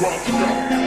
rock out.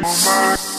people mind.